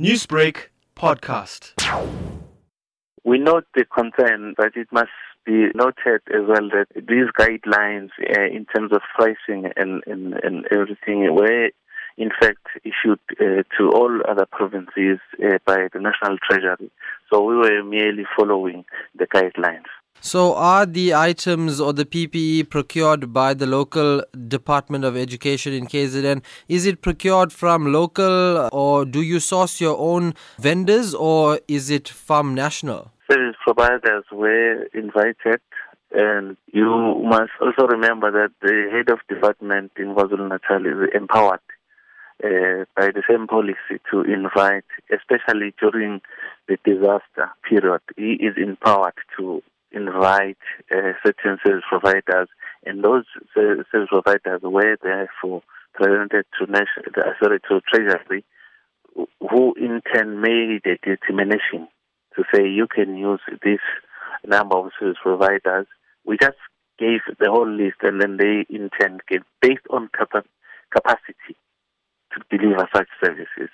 Newsbreak podcast. We note the concern, but it must be noted as well that these guidelines uh, in terms of pricing and, and, and everything were in fact issued uh, to all other provinces uh, by the National Treasury. So we were merely following the guidelines. So, are the items or the PPE procured by the local Department of Education in KZN? Is it procured from local or do you source your own vendors or is it from national? Service providers were invited and you must also remember that the head of department in KwaZulu Natal is empowered uh, by the same policy to invite, especially during the disaster period. He is empowered to invite uh, certain service providers, and those service providers were therefore presented to national, uh, sorry, to Treasury, who in turn made a determination to say you can use this number of service providers. We just gave the whole list, and then they in turn gave based on capa- capacity to deliver such services.